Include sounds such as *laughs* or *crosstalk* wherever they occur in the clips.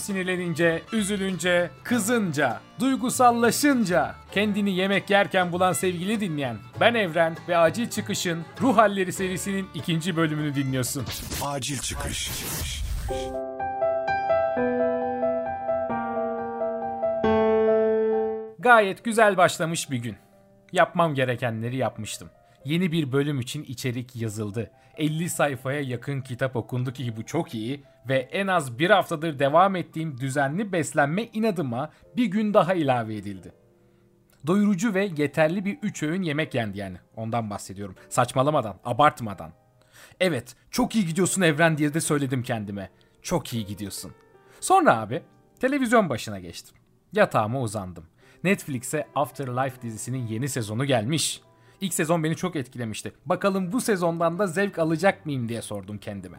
sinirlenince, üzülünce, kızınca, duygusallaşınca kendini yemek yerken bulan sevgili dinleyen ben Evren ve Acil Çıkış'ın Ruh Halleri serisinin ikinci bölümünü dinliyorsun. Acil çıkış. Gayet güzel başlamış bir gün. Yapmam gerekenleri yapmıştım. Yeni bir bölüm için içerik yazıldı. 50 sayfaya yakın kitap okundu ki bu çok iyi ve en az bir haftadır devam ettiğim düzenli beslenme inadıma bir gün daha ilave edildi. Doyurucu ve yeterli bir 3 öğün yemek yendi yani. Ondan bahsediyorum. Saçmalamadan, abartmadan. Evet, çok iyi gidiyorsun Evren diye de söyledim kendime. Çok iyi gidiyorsun. Sonra abi televizyon başına geçtim. Yatağıma uzandım. Netflix'e Afterlife dizisinin yeni sezonu gelmiş. İlk sezon beni çok etkilemişti. Bakalım bu sezondan da zevk alacak mıyım diye sordum kendime.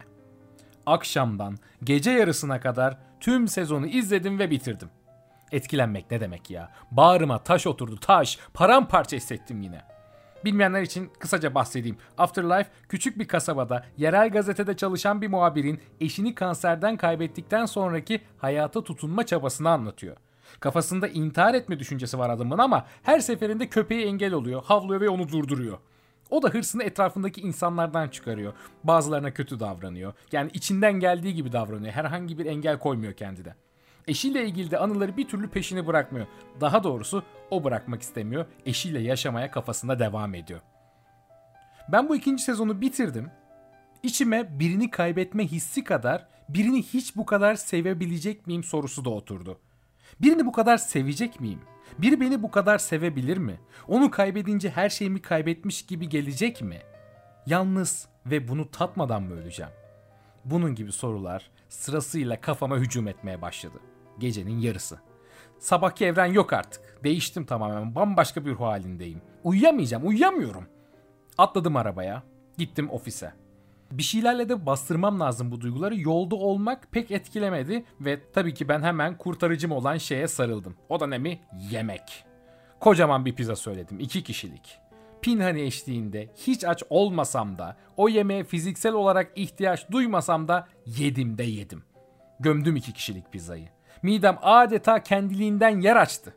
Akşamdan gece yarısına kadar tüm sezonu izledim ve bitirdim. Etkilenmek ne demek ya? Bağrıma taş oturdu taş. Paramparça hissettim yine. Bilmeyenler için kısaca bahsedeyim. Afterlife küçük bir kasabada yerel gazetede çalışan bir muhabirin eşini kanserden kaybettikten sonraki hayata tutunma çabasını anlatıyor. Kafasında intihar etme düşüncesi var adamın ama her seferinde köpeği engel oluyor, havlıyor ve onu durduruyor. O da hırsını etrafındaki insanlardan çıkarıyor. Bazılarına kötü davranıyor. Yani içinden geldiği gibi davranıyor. Herhangi bir engel koymuyor kendine. Eşiyle ilgili de anıları bir türlü peşini bırakmıyor. Daha doğrusu o bırakmak istemiyor. Eşiyle yaşamaya kafasında devam ediyor. Ben bu ikinci sezonu bitirdim. İçime birini kaybetme hissi kadar birini hiç bu kadar sevebilecek miyim sorusu da oturdu. Birini bu kadar sevecek miyim? Biri beni bu kadar sevebilir mi? Onu kaybedince her şeyimi kaybetmiş gibi gelecek mi? Yalnız ve bunu tatmadan mı öleceğim? Bunun gibi sorular sırasıyla kafama hücum etmeye başladı. Gecenin yarısı. Sabahki evren yok artık. Değiştim tamamen. Bambaşka bir halindeyim. Uyuyamayacağım. Uyuyamıyorum. Atladım arabaya. Gittim ofise. Bir şeylerle de bastırmam lazım bu duyguları. Yolda olmak pek etkilemedi ve tabii ki ben hemen kurtarıcım olan şeye sarıldım. O da ne mi? Yemek. Kocaman bir pizza söyledim. iki kişilik. Pinhani eşliğinde hiç aç olmasam da o yemeğe fiziksel olarak ihtiyaç duymasam da yedim de yedim. Gömdüm iki kişilik pizzayı. Midem adeta kendiliğinden yer açtı.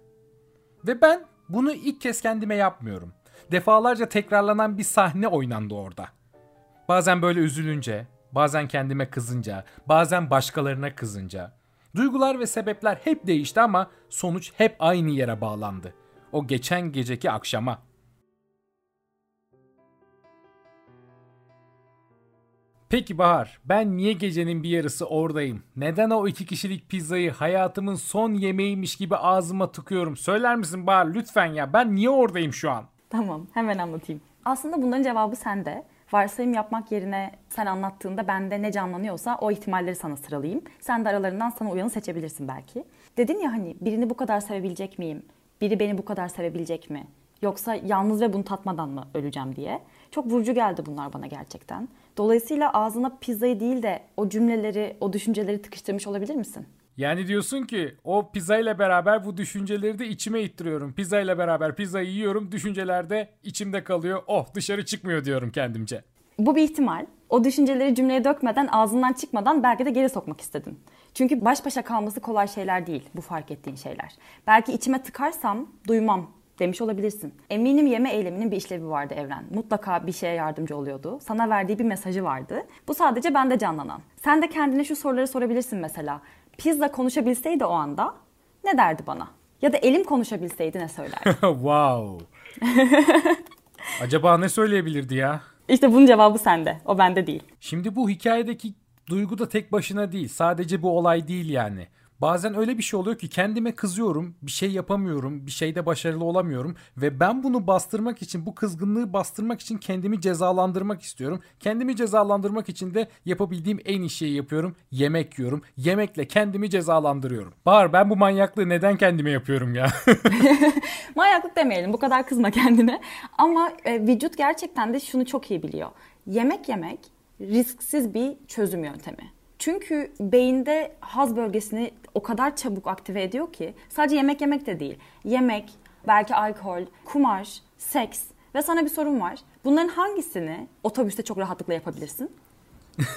Ve ben bunu ilk kez kendime yapmıyorum. Defalarca tekrarlanan bir sahne oynandı orada. Bazen böyle üzülünce, bazen kendime kızınca, bazen başkalarına kızınca. Duygular ve sebepler hep değişti ama sonuç hep aynı yere bağlandı. O geçen geceki akşama. Peki Bahar, ben niye gecenin bir yarısı oradayım? Neden o iki kişilik pizzayı hayatımın son yemeğiymiş gibi ağzıma tıkıyorum? Söyler misin Bahar lütfen ya? Ben niye oradayım şu an? Tamam, hemen anlatayım. Aslında bunların cevabı sende. Varsayım yapmak yerine sen anlattığında bende ne canlanıyorsa o ihtimalleri sana sıralayayım. Sen de aralarından sana uyanı seçebilirsin belki. Dedin ya hani birini bu kadar sevebilecek miyim? Biri beni bu kadar sevebilecek mi? Yoksa yalnız ve bunu tatmadan mı öleceğim diye. Çok vurucu geldi bunlar bana gerçekten. Dolayısıyla ağzına pizzayı değil de o cümleleri, o düşünceleri tıkıştırmış olabilir misin? Yani diyorsun ki o pizza ile beraber bu düşünceleri de içime ittiriyorum. Pizza ile beraber pizzayı yiyorum, düşünceler de içimde kalıyor. Oh dışarı çıkmıyor diyorum kendimce. Bu bir ihtimal. O düşünceleri cümleye dökmeden, ağzından çıkmadan belki de geri sokmak istedin. Çünkü baş başa kalması kolay şeyler değil bu fark ettiğin şeyler. Belki içime tıkarsam duymam demiş olabilirsin. Eminim yeme eyleminin bir işlevi vardı Evren. Mutlaka bir şeye yardımcı oluyordu. Sana verdiği bir mesajı vardı. Bu sadece bende canlanan. Sen de kendine şu soruları sorabilirsin mesela. Pizza konuşabilseydi o anda ne derdi bana? Ya da elim konuşabilseydi ne söylerdi? *laughs* wow. Acaba ne söyleyebilirdi ya? İşte bunun cevabı sende. O bende değil. Şimdi bu hikayedeki duygu da tek başına değil. Sadece bu olay değil yani. Bazen öyle bir şey oluyor ki kendime kızıyorum, bir şey yapamıyorum, bir şeyde başarılı olamıyorum ve ben bunu bastırmak için, bu kızgınlığı bastırmak için kendimi cezalandırmak istiyorum. Kendimi cezalandırmak için de yapabildiğim en iyi şeyi yapıyorum. Yemek yiyorum. Yemekle kendimi cezalandırıyorum. Bahar ben bu manyaklığı neden kendime yapıyorum ya? *laughs* *laughs* Manyaklık demeyelim, bu kadar kızma kendine. Ama e, vücut gerçekten de şunu çok iyi biliyor. Yemek yemek risksiz bir çözüm yöntemi. Çünkü beyinde haz bölgesini o kadar çabuk aktive ediyor ki sadece yemek yemek de değil. Yemek, belki alkol, kumar, seks ve sana bir sorun var. Bunların hangisini otobüste çok rahatlıkla yapabilirsin? *laughs*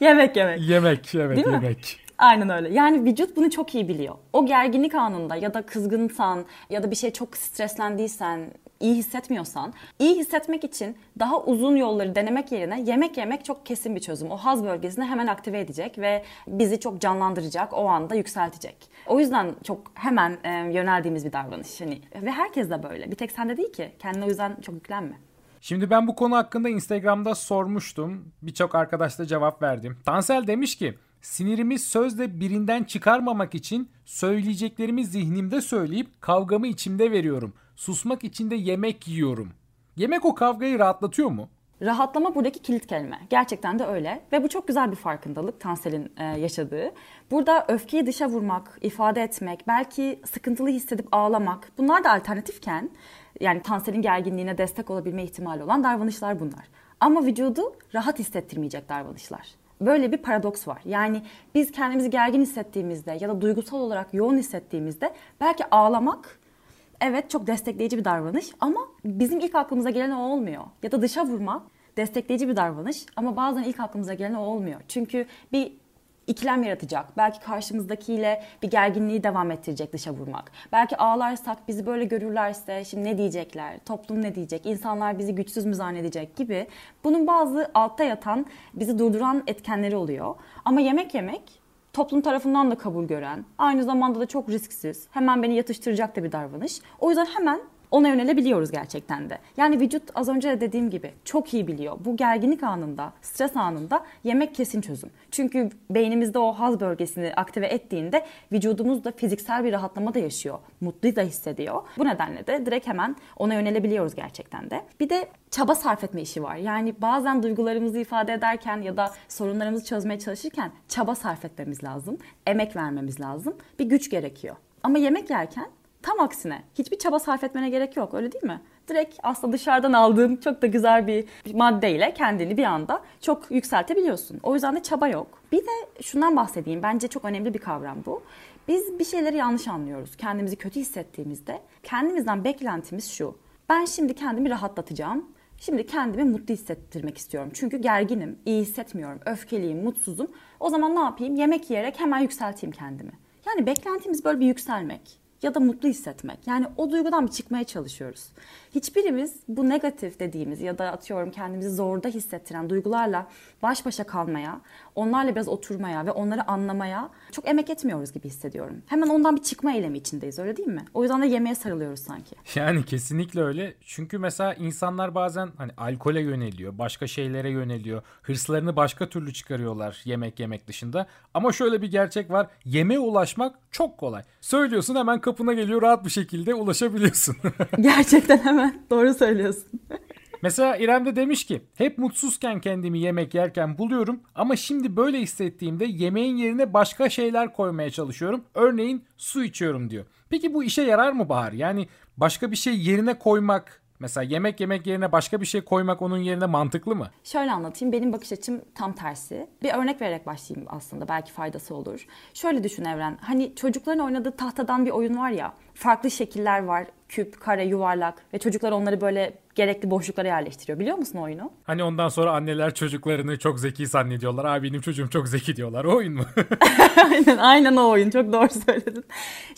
yemek yemek. Yemek, evet Değil mi? yemek. Aynen öyle. Yani vücut bunu çok iyi biliyor. O gerginlik anında ya da kızgınsan ya da bir şey çok streslendiysen, iyi hissetmiyorsan, iyi hissetmek için daha uzun yolları denemek yerine yemek yemek çok kesin bir çözüm. O haz bölgesini hemen aktive edecek ve bizi çok canlandıracak, o anda yükseltecek. O yüzden çok hemen e, yöneldiğimiz bir davranış. Hani ve herkes de böyle. Bir tek sende değil ki. Kendine o yüzden çok yüklenme. Şimdi ben bu konu hakkında Instagram'da sormuştum. Birçok arkadaş da cevap verdim. Tansel demiş ki Sinirimi sözle birinden çıkarmamak için söyleyeceklerimi zihnimde söyleyip kavgamı içimde veriyorum. Susmak için de yemek yiyorum. Yemek o kavgayı rahatlatıyor mu? Rahatlama buradaki kilit kelime. Gerçekten de öyle. Ve bu çok güzel bir farkındalık Tansel'in e, yaşadığı. Burada öfkeyi dışa vurmak, ifade etmek, belki sıkıntılı hissedip ağlamak bunlar da alternatifken yani Tansel'in gerginliğine destek olabilme ihtimali olan davranışlar bunlar. Ama vücudu rahat hissettirmeyecek davranışlar böyle bir paradoks var. Yani biz kendimizi gergin hissettiğimizde ya da duygusal olarak yoğun hissettiğimizde belki ağlamak evet çok destekleyici bir davranış ama bizim ilk aklımıza gelen o olmuyor. Ya da dışa vurmak destekleyici bir davranış ama bazen ilk aklımıza gelen o olmuyor. Çünkü bir ikilem yaratacak. Belki karşımızdakiyle bir gerginliği devam ettirecek dışa vurmak. Belki ağlarsak bizi böyle görürlerse şimdi ne diyecekler, toplum ne diyecek, insanlar bizi güçsüz mü zannedecek gibi. Bunun bazı altta yatan, bizi durduran etkenleri oluyor. Ama yemek yemek toplum tarafından da kabul gören, aynı zamanda da çok risksiz, hemen beni yatıştıracak da bir davranış. O yüzden hemen ona yönelebiliyoruz gerçekten de. Yani vücut az önce de dediğim gibi çok iyi biliyor. Bu gerginlik anında, stres anında yemek kesin çözüm. Çünkü beynimizde o haz bölgesini aktive ettiğinde vücudumuz da fiziksel bir rahatlama da yaşıyor. Mutlu da hissediyor. Bu nedenle de direkt hemen ona yönelebiliyoruz gerçekten de. Bir de çaba sarf etme işi var. Yani bazen duygularımızı ifade ederken ya da sorunlarımızı çözmeye çalışırken çaba sarf etmemiz lazım. Emek vermemiz lazım. Bir güç gerekiyor. Ama yemek yerken Tam aksine hiçbir çaba sarf etmene gerek yok öyle değil mi? Direkt aslında dışarıdan aldığım çok da güzel bir maddeyle kendini bir anda çok yükseltebiliyorsun. O yüzden de çaba yok. Bir de şundan bahsedeyim. Bence çok önemli bir kavram bu. Biz bir şeyleri yanlış anlıyoruz. Kendimizi kötü hissettiğimizde kendimizden beklentimiz şu. Ben şimdi kendimi rahatlatacağım. Şimdi kendimi mutlu hissettirmek istiyorum. Çünkü gerginim, iyi hissetmiyorum, öfkeliyim, mutsuzum. O zaman ne yapayım? Yemek yiyerek hemen yükselteyim kendimi. Yani beklentimiz böyle bir yükselmek ya da mutlu hissetmek. Yani o duygudan bir çıkmaya çalışıyoruz. Hiçbirimiz bu negatif dediğimiz ya da atıyorum kendimizi zorda hissettiren duygularla baş başa kalmaya, onlarla biraz oturmaya ve onları anlamaya çok emek etmiyoruz gibi hissediyorum. Hemen ondan bir çıkma eylemi içindeyiz öyle değil mi? O yüzden de yemeğe sarılıyoruz sanki. Yani kesinlikle öyle. Çünkü mesela insanlar bazen hani alkole yöneliyor, başka şeylere yöneliyor. Hırslarını başka türlü çıkarıyorlar yemek yemek dışında. Ama şöyle bir gerçek var. Yemeğe ulaşmak çok kolay. Söylüyorsun hemen kapına geliyor rahat bir şekilde ulaşabiliyorsun. *laughs* Gerçekten hemen doğru söylüyorsun. Mesela İrem de demiş ki hep mutsuzken kendimi yemek yerken buluyorum ama şimdi böyle hissettiğimde yemeğin yerine başka şeyler koymaya çalışıyorum. Örneğin su içiyorum diyor. Peki bu işe yarar mı Bahar? Yani başka bir şey yerine koymak Mesela yemek yemek yerine başka bir şey koymak onun yerine mantıklı mı? Şöyle anlatayım. Benim bakış açım tam tersi. Bir örnek vererek başlayayım aslında. Belki faydası olur. Şöyle düşün Evren. Hani çocukların oynadığı tahtadan bir oyun var ya. Farklı şekiller var. Küp, kare, yuvarlak ve çocuklar onları böyle gerekli boşluklara yerleştiriyor. Biliyor musun oyunu? Hani ondan sonra anneler çocuklarını çok zeki zannediyorlar. Abi benim çocuğum çok zeki diyorlar. O oyun mu? *laughs* aynen, aynen o oyun. Çok doğru söyledin.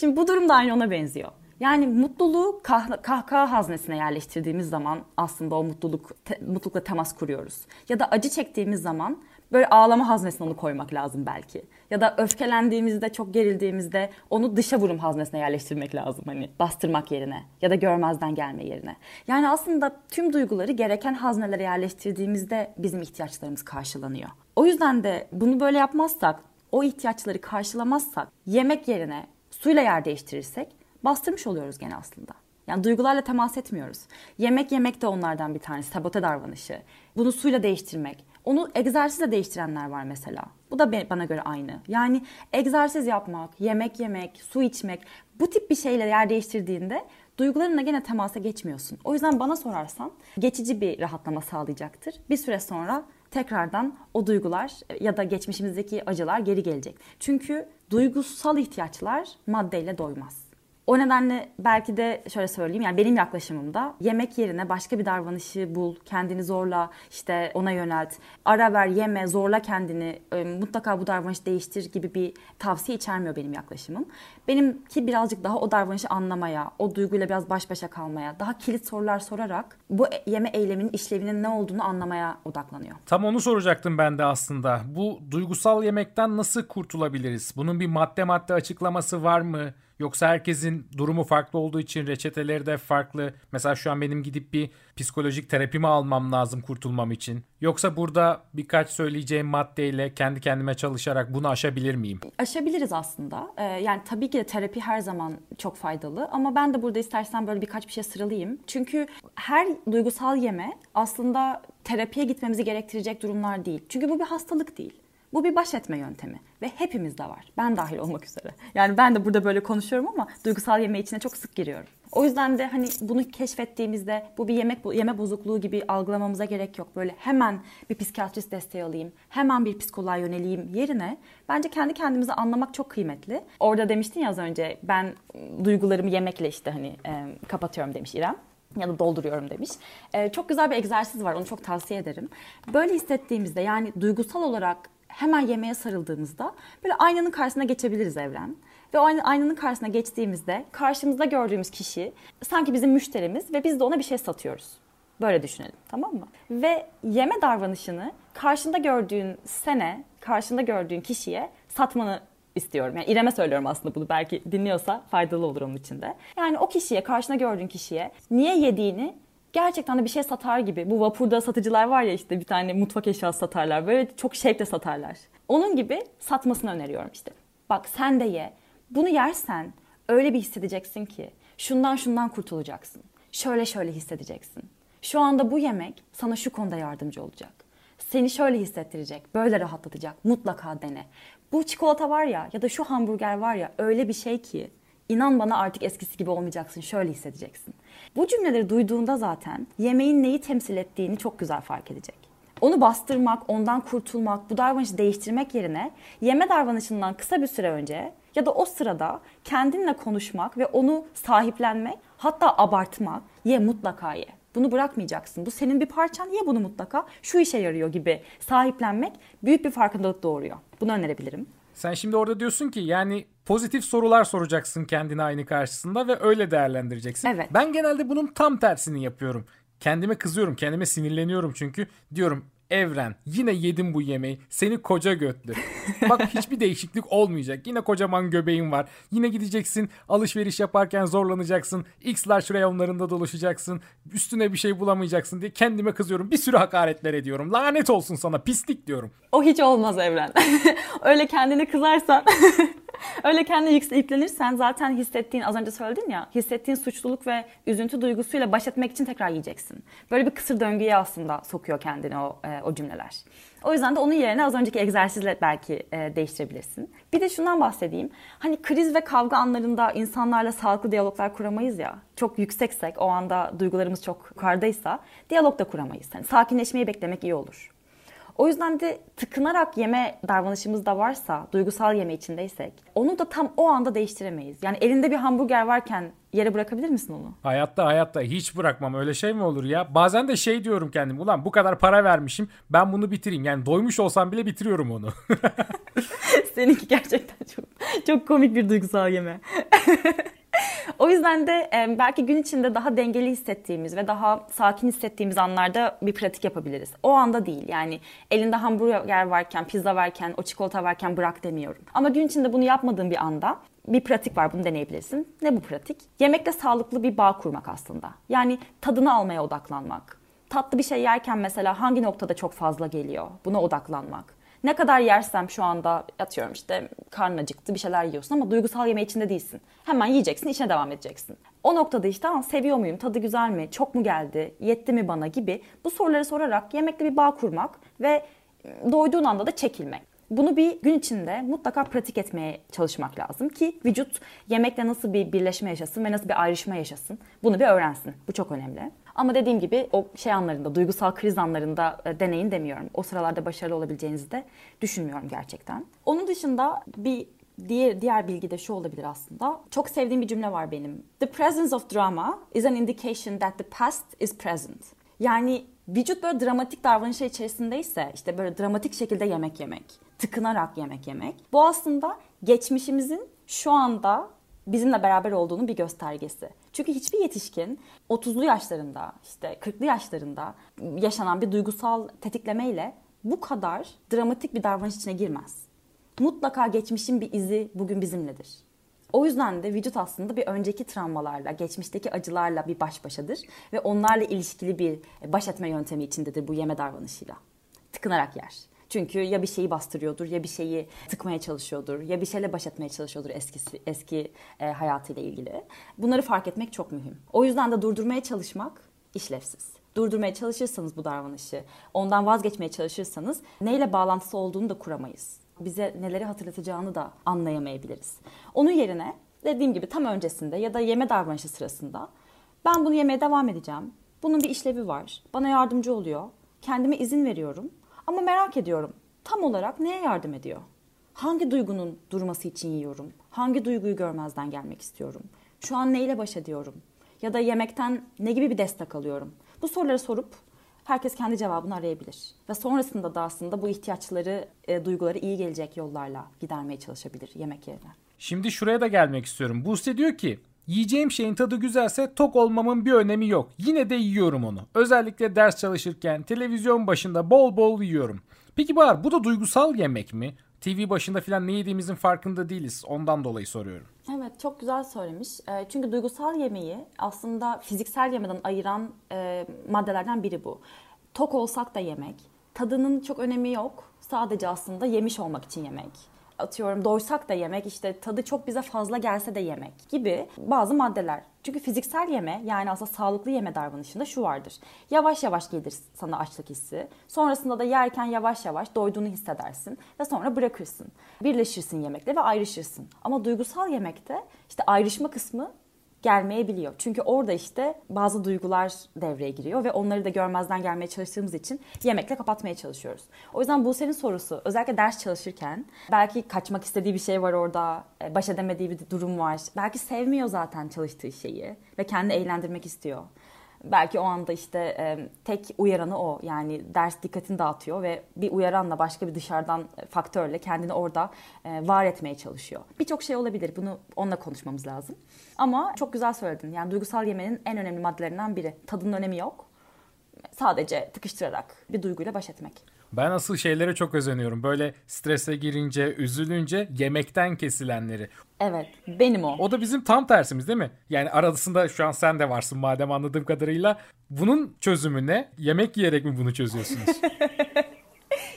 Şimdi bu durum da aynı ona benziyor. Yani mutluluğu kah- kahkaha haznesine yerleştirdiğimiz zaman aslında o mutluluk te- mutlulukla temas kuruyoruz. Ya da acı çektiğimiz zaman böyle ağlama haznesine onu koymak lazım belki. Ya da öfkelendiğimizde, çok gerildiğimizde onu dışa vurum haznesine yerleştirmek lazım hani bastırmak yerine ya da görmezden gelme yerine. Yani aslında tüm duyguları gereken haznelere yerleştirdiğimizde bizim ihtiyaçlarımız karşılanıyor. O yüzden de bunu böyle yapmazsak, o ihtiyaçları karşılamazsak, yemek yerine suyla yer değiştirirsek bastırmış oluyoruz gene aslında. Yani duygularla temas etmiyoruz. Yemek yemek de onlardan bir tanesi. Sabote davranışı. Bunu suyla değiştirmek. Onu egzersizle değiştirenler var mesela. Bu da bana göre aynı. Yani egzersiz yapmak, yemek yemek, su içmek bu tip bir şeyle yer değiştirdiğinde duygularınla gene temasa geçmiyorsun. O yüzden bana sorarsan geçici bir rahatlama sağlayacaktır. Bir süre sonra tekrardan o duygular ya da geçmişimizdeki acılar geri gelecek. Çünkü duygusal ihtiyaçlar maddeyle doymaz O nedenle belki de şöyle söyleyeyim yani benim yaklaşımımda yemek yerine başka bir davranışı bul, kendini zorla, işte ona yönelt, ara ver, yeme, zorla kendini, e, mutlaka bu davranışı değiştir gibi bir tavsiye içermiyor benim yaklaşımım. Benimki birazcık daha o davranışı anlamaya, o duyguyla biraz baş başa kalmaya, daha kilit sorular sorarak bu yeme eyleminin işlevinin ne olduğunu anlamaya odaklanıyor. Tam onu soracaktım ben de aslında. Bu duygusal yemekten nasıl kurtulabiliriz? Bunun bir madde madde açıklaması var mı? Yoksa herkesin durumu farklı olduğu için reçeteleri de farklı. Mesela şu an benim gidip bir psikolojik terapimi almam lazım kurtulmam için. Yoksa burada birkaç söyleyeceğim maddeyle kendi kendime çalışarak bunu aşabilir miyim? Aşabiliriz aslında. Ee, yani tabii ki de terapi her zaman çok faydalı ama ben de burada istersen böyle birkaç bir şey sıralayayım. Çünkü her duygusal yeme aslında terapiye gitmemizi gerektirecek durumlar değil. Çünkü bu bir hastalık değil. Bu bir baş etme yöntemi ve hepimizde var. Ben dahil olmak üzere. Yani ben de burada böyle konuşuyorum ama duygusal yeme içine çok sık giriyorum. O yüzden de hani bunu keşfettiğimizde bu bir yemek yeme bozukluğu gibi algılamamıza gerek yok. Böyle hemen bir psikiyatrist desteği alayım, hemen bir psikoloğa yöneleyim yerine bence kendi kendimizi anlamak çok kıymetli. Orada demiştin ya az önce ben duygularımı yemekle işte hani e, kapatıyorum demiş İrem ya da dolduruyorum demiş. Ee, çok güzel bir egzersiz var onu çok tavsiye ederim. Böyle hissettiğimizde yani duygusal olarak hemen yemeğe sarıldığımızda böyle aynanın karşısına geçebiliriz evren. Ve o aynanın karşısına geçtiğimizde karşımızda gördüğümüz kişi sanki bizim müşterimiz ve biz de ona bir şey satıyoruz. Böyle düşünelim tamam mı? Ve yeme davranışını karşında gördüğün sene, karşında gördüğün kişiye satmanı istiyorum. Yani İrem'e söylüyorum aslında bunu belki dinliyorsa faydalı olur onun için de. Yani o kişiye, karşına gördüğün kişiye niye yediğini gerçekten de bir şey satar gibi. Bu vapurda satıcılar var ya işte bir tane mutfak eşyası satarlar. Böyle çok şevkle satarlar. Onun gibi satmasını öneriyorum işte. Bak sen de ye. Bunu yersen öyle bir hissedeceksin ki şundan şundan kurtulacaksın. Şöyle şöyle hissedeceksin. Şu anda bu yemek sana şu konuda yardımcı olacak. Seni şöyle hissettirecek, böyle rahatlatacak. Mutlaka dene. Bu çikolata var ya ya da şu hamburger var ya öyle bir şey ki inan bana artık eskisi gibi olmayacaksın. Şöyle hissedeceksin. Bu cümleleri duyduğunda zaten yemeğin neyi temsil ettiğini çok güzel fark edecek. Onu bastırmak, ondan kurtulmak, bu davranışı değiştirmek yerine yeme davranışından kısa bir süre önce ya da o sırada kendinle konuşmak ve onu sahiplenmek, hatta abartmak, ye mutlaka ye. Bunu bırakmayacaksın. Bu senin bir parçan. Ye bunu mutlaka. Şu işe yarıyor gibi sahiplenmek büyük bir farkındalık doğuruyor. Bunu önerebilirim. Sen şimdi orada diyorsun ki yani pozitif sorular soracaksın kendine aynı karşısında ve öyle değerlendireceksin. Evet. Ben genelde bunun tam tersini yapıyorum. Kendime kızıyorum, kendime sinirleniyorum çünkü diyorum Evren yine yedim bu yemeği. Seni koca götlü. *laughs* Bak hiçbir değişiklik olmayacak. Yine kocaman göbeğin var. Yine gideceksin alışveriş yaparken zorlanacaksın. X large reyonlarında dolaşacaksın. Üstüne bir şey bulamayacaksın diye kendime kızıyorum. Bir sürü hakaretler ediyorum. Lanet olsun sana pislik diyorum. O hiç olmaz Evren. *laughs* Öyle kendini kızarsan *laughs* *laughs* Öyle kendine yüklenirsen zaten hissettiğin az önce söyledin ya hissettiğin suçluluk ve üzüntü duygusuyla baş etmek için tekrar yiyeceksin. Böyle bir kısır döngüye aslında sokuyor kendini o, e, o cümleler. O yüzden de onun yerine az önceki egzersizle belki e, değiştirebilirsin. Bir de şundan bahsedeyim. Hani kriz ve kavga anlarında insanlarla sağlıklı diyaloglar kuramayız ya. Çok yükseksek, o anda duygularımız çok yukarıdaysa diyalog da kuramayız. Yani sakinleşmeyi beklemek iyi olur. O yüzden de tıkınarak yeme davranışımız da varsa, duygusal yeme içindeysek onu da tam o anda değiştiremeyiz. Yani elinde bir hamburger varken yere bırakabilir misin onu? Hayatta hayatta hiç bırakmam. Öyle şey mi olur ya? Bazen de şey diyorum kendim. Ulan bu kadar para vermişim. Ben bunu bitireyim. Yani doymuş olsam bile bitiriyorum onu. *laughs* Seninki gerçekten çok çok komik bir duygusal yeme. *laughs* o yüzden de belki gün içinde daha dengeli hissettiğimiz ve daha sakin hissettiğimiz anlarda bir pratik yapabiliriz. O anda değil yani elinde hamburger varken, pizza varken, o çikolata varken bırak demiyorum. Ama gün içinde bunu yapmadığın bir anda bir pratik var bunu deneyebilirsin. Ne bu pratik? Yemekle sağlıklı bir bağ kurmak aslında. Yani tadını almaya odaklanmak. Tatlı bir şey yerken mesela hangi noktada çok fazla geliyor? Buna odaklanmak ne kadar yersem şu anda atıyorum işte karnın acıktı bir şeyler yiyorsun ama duygusal yeme içinde değilsin. Hemen yiyeceksin işine devam edeceksin. O noktada işte seviyor muyum, tadı güzel mi, çok mu geldi, yetti mi bana gibi bu soruları sorarak yemekle bir bağ kurmak ve doyduğun anda da çekilmek. Bunu bir gün içinde mutlaka pratik etmeye çalışmak lazım ki vücut yemekle nasıl bir birleşme yaşasın ve nasıl bir ayrışma yaşasın. Bunu bir öğrensin. Bu çok önemli. Ama dediğim gibi o şey anlarında, duygusal kriz anlarında e, deneyin demiyorum. O sıralarda başarılı olabileceğinizi de düşünmüyorum gerçekten. Onun dışında bir Diğer, diğer bilgi de şu olabilir aslında. Çok sevdiğim bir cümle var benim. The presence of drama is an indication that the past is present. Yani vücut böyle dramatik davranışlar içerisindeyse işte böyle dramatik şekilde yemek yemek, tıkınarak yemek yemek. Bu aslında geçmişimizin şu anda bizimle beraber olduğunun bir göstergesi. Çünkü hiçbir yetişkin 30'lu yaşlarında, işte 40'lı yaşlarında yaşanan bir duygusal tetiklemeyle bu kadar dramatik bir davranış içine girmez. Mutlaka geçmişin bir izi bugün bizimledir. O yüzden de vücut aslında bir önceki travmalarla, geçmişteki acılarla bir baş başadır ve onlarla ilişkili bir baş etme yöntemi içindedir bu yeme davranışıyla. Tıkınarak yer. Çünkü ya bir şeyi bastırıyordur, ya bir şeyi tıkmaya çalışıyordur, ya bir şeyle baş etmeye çalışıyordur eskisi, eski e, hayatıyla ilgili. Bunları fark etmek çok mühim. O yüzden de durdurmaya çalışmak işlevsiz. Durdurmaya çalışırsanız bu davranışı, ondan vazgeçmeye çalışırsanız neyle bağlantısı olduğunu da kuramayız. Bize neleri hatırlatacağını da anlayamayabiliriz. Onun yerine dediğim gibi tam öncesinde ya da yeme davranışı sırasında ben bunu yemeye devam edeceğim. Bunun bir işlevi var. Bana yardımcı oluyor. Kendime izin veriyorum ama merak ediyorum. Tam olarak neye yardım ediyor? Hangi duygunun durması için yiyorum? Hangi duyguyu görmezden gelmek istiyorum? Şu an neyle baş ediyorum? Ya da yemekten ne gibi bir destek alıyorum? Bu soruları sorup herkes kendi cevabını arayabilir. Ve sonrasında da aslında bu ihtiyaçları, e, duyguları iyi gelecek yollarla gidermeye çalışabilir yemek yerine. Şimdi şuraya da gelmek istiyorum. Buse diyor ki Yiyeceğim şeyin tadı güzelse tok olmamın bir önemi yok. Yine de yiyorum onu. Özellikle ders çalışırken televizyon başında bol bol yiyorum. Peki Bahar bu da duygusal yemek mi? TV başında falan ne yediğimizin farkında değiliz. Ondan dolayı soruyorum. Evet çok güzel söylemiş. E, çünkü duygusal yemeği aslında fiziksel yemeden ayıran e, maddelerden biri bu. Tok olsak da yemek. Tadının çok önemi yok. Sadece aslında yemiş olmak için yemek atıyorum doysak da yemek işte tadı çok bize fazla gelse de yemek gibi bazı maddeler. Çünkü fiziksel yeme yani aslında sağlıklı yeme davranışında şu vardır. Yavaş yavaş gelir sana açlık hissi. Sonrasında da yerken yavaş yavaş doyduğunu hissedersin ve sonra bırakırsın. Birleşirsin yemekle ve ayrışırsın. Ama duygusal yemekte işte ayrışma kısmı gelmeyebiliyor. Çünkü orada işte bazı duygular devreye giriyor ve onları da görmezden gelmeye çalıştığımız için yemekle kapatmaya çalışıyoruz. O yüzden bu senin sorusu özellikle ders çalışırken belki kaçmak istediği bir şey var orada, e, baş edemediği bir durum var. Belki sevmiyor zaten çalıştığı şeyi ve kendini eğlendirmek istiyor. Belki o anda işte e, tek uyaranı o. Yani ders dikkatini dağıtıyor ve bir uyaranla başka bir dışarıdan faktörle kendini orada e, var etmeye çalışıyor. Birçok şey olabilir. Bunu onunla konuşmamız lazım. Ama çok güzel söyledin. Yani duygusal yemenin en önemli maddelerinden biri. Tadının önemi yok. Sadece tıkıştırarak bir duyguyla baş etmek. Ben asıl şeylere çok özeniyorum. Böyle strese girince, üzülünce yemekten kesilenleri. Evet, benim o. O da bizim tam tersimiz değil mi? Yani arasında şu an sen de varsın madem anladığım kadarıyla. Bunun çözümü ne? Yemek yiyerek mi bunu çözüyorsunuz? *laughs*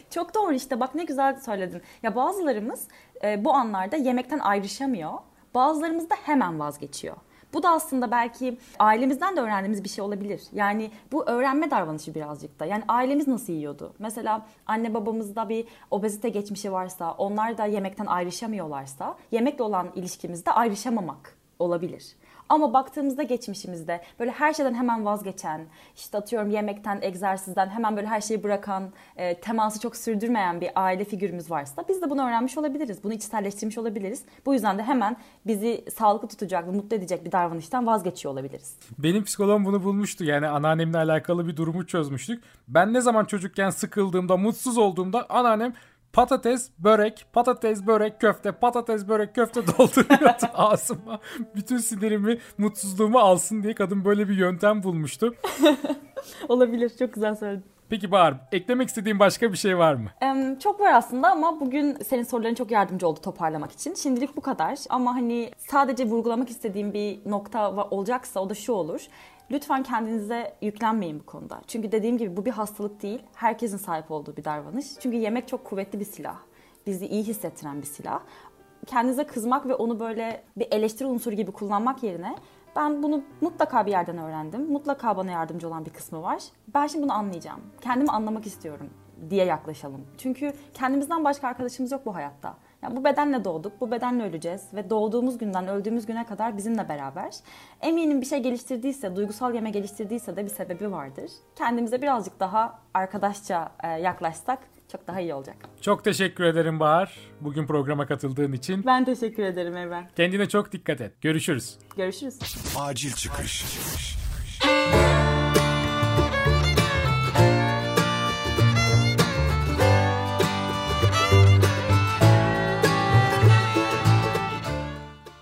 çok doğru işte bak ne güzel söyledin. Ya bazılarımız e, bu anlarda yemekten ayrışamıyor. Bazılarımız da hemen vazgeçiyor. Bu da aslında belki ailemizden de öğrendiğimiz bir şey olabilir. Yani bu öğrenme davranışı birazcık da. Yani ailemiz nasıl yiyordu? Mesela anne babamızda bir obezite geçmişi varsa, onlar da yemekten ayrışamıyorlarsa, yemekle olan ilişkimizde ayrışamamak olabilir. Ama baktığımızda geçmişimizde böyle her şeyden hemen vazgeçen, işte atıyorum yemekten, egzersizden hemen böyle her şeyi bırakan, e, teması çok sürdürmeyen bir aile figürümüz varsa biz de bunu öğrenmiş olabiliriz. Bunu içselleştirmiş olabiliriz. Bu yüzden de hemen bizi sağlıklı tutacak ve mutlu edecek bir davranıştan vazgeçiyor olabiliriz. Benim psikologum bunu bulmuştu. Yani anneannemle alakalı bir durumu çözmüştük. Ben ne zaman çocukken sıkıldığımda, mutsuz olduğumda anneannem patates, börek, patates, börek, köfte, patates, börek, köfte *laughs* dolduruyordu ağzıma. Bütün sinirimi, mutsuzluğumu alsın diye kadın böyle bir yöntem bulmuştu. *laughs* Olabilir. Çok güzel söyledin. Peki Bahar, eklemek istediğin başka bir şey var mı? Ee, çok var aslında ama bugün senin soruların çok yardımcı oldu toparlamak için. Şimdilik bu kadar ama hani sadece vurgulamak istediğim bir nokta olacaksa o da şu olur. Lütfen kendinize yüklenmeyin bu konuda. Çünkü dediğim gibi bu bir hastalık değil. Herkesin sahip olduğu bir davranış. Çünkü yemek çok kuvvetli bir silah. Bizi iyi hissettiren bir silah. Kendinize kızmak ve onu böyle bir eleştiri unsuru gibi kullanmak yerine ben bunu mutlaka bir yerden öğrendim. Mutlaka bana yardımcı olan bir kısmı var. Ben şimdi bunu anlayacağım. Kendimi anlamak istiyorum diye yaklaşalım. Çünkü kendimizden başka arkadaşımız yok bu hayatta. Yani bu bedenle doğduk, bu bedenle öleceğiz ve doğduğumuz günden öldüğümüz güne kadar bizimle beraber. Eminim bir şey geliştirdiyse, duygusal yeme geliştirdiyse de bir sebebi vardır. Kendimize birazcık daha arkadaşça e, yaklaşsak çok daha iyi olacak. Çok teşekkür ederim Bahar. Bugün programa katıldığın için. Ben teşekkür ederim Evren. Kendine çok dikkat et. Görüşürüz. Görüşürüz. Acil çıkış. Acil Çıkış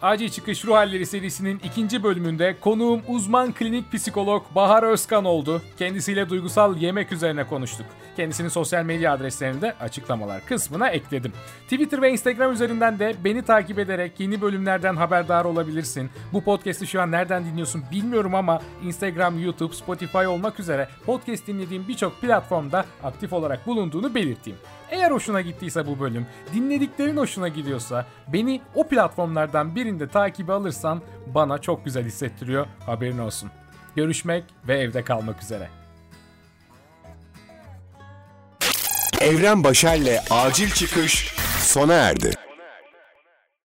Ruh Halleri serisinin ikinci bölümünde konuğum uzman klinik psikolog Bahar Özkan oldu. Kendisiyle duygusal yemek üzerine konuştuk. Kendisinin sosyal medya adreslerini de açıklamalar kısmına ekledim. Twitter ve Instagram üzerinden de beni takip ederek yeni bölümlerden haberdar olabilirsin. Bu podcast'i şu an nereden dinliyorsun bilmiyorum ama Instagram, YouTube, Spotify olmak üzere podcast dinlediğim birçok platformda aktif olarak bulunduğunu belirteyim. Eğer hoşuna gittiyse bu bölüm, dinlediklerin hoşuna gidiyorsa beni o platformlardan birinde takibi alırsan bana çok güzel hissettiriyor. Haberin olsun. Görüşmek ve evde kalmak üzere. Evren Başer'le acil çıkış sona erdi.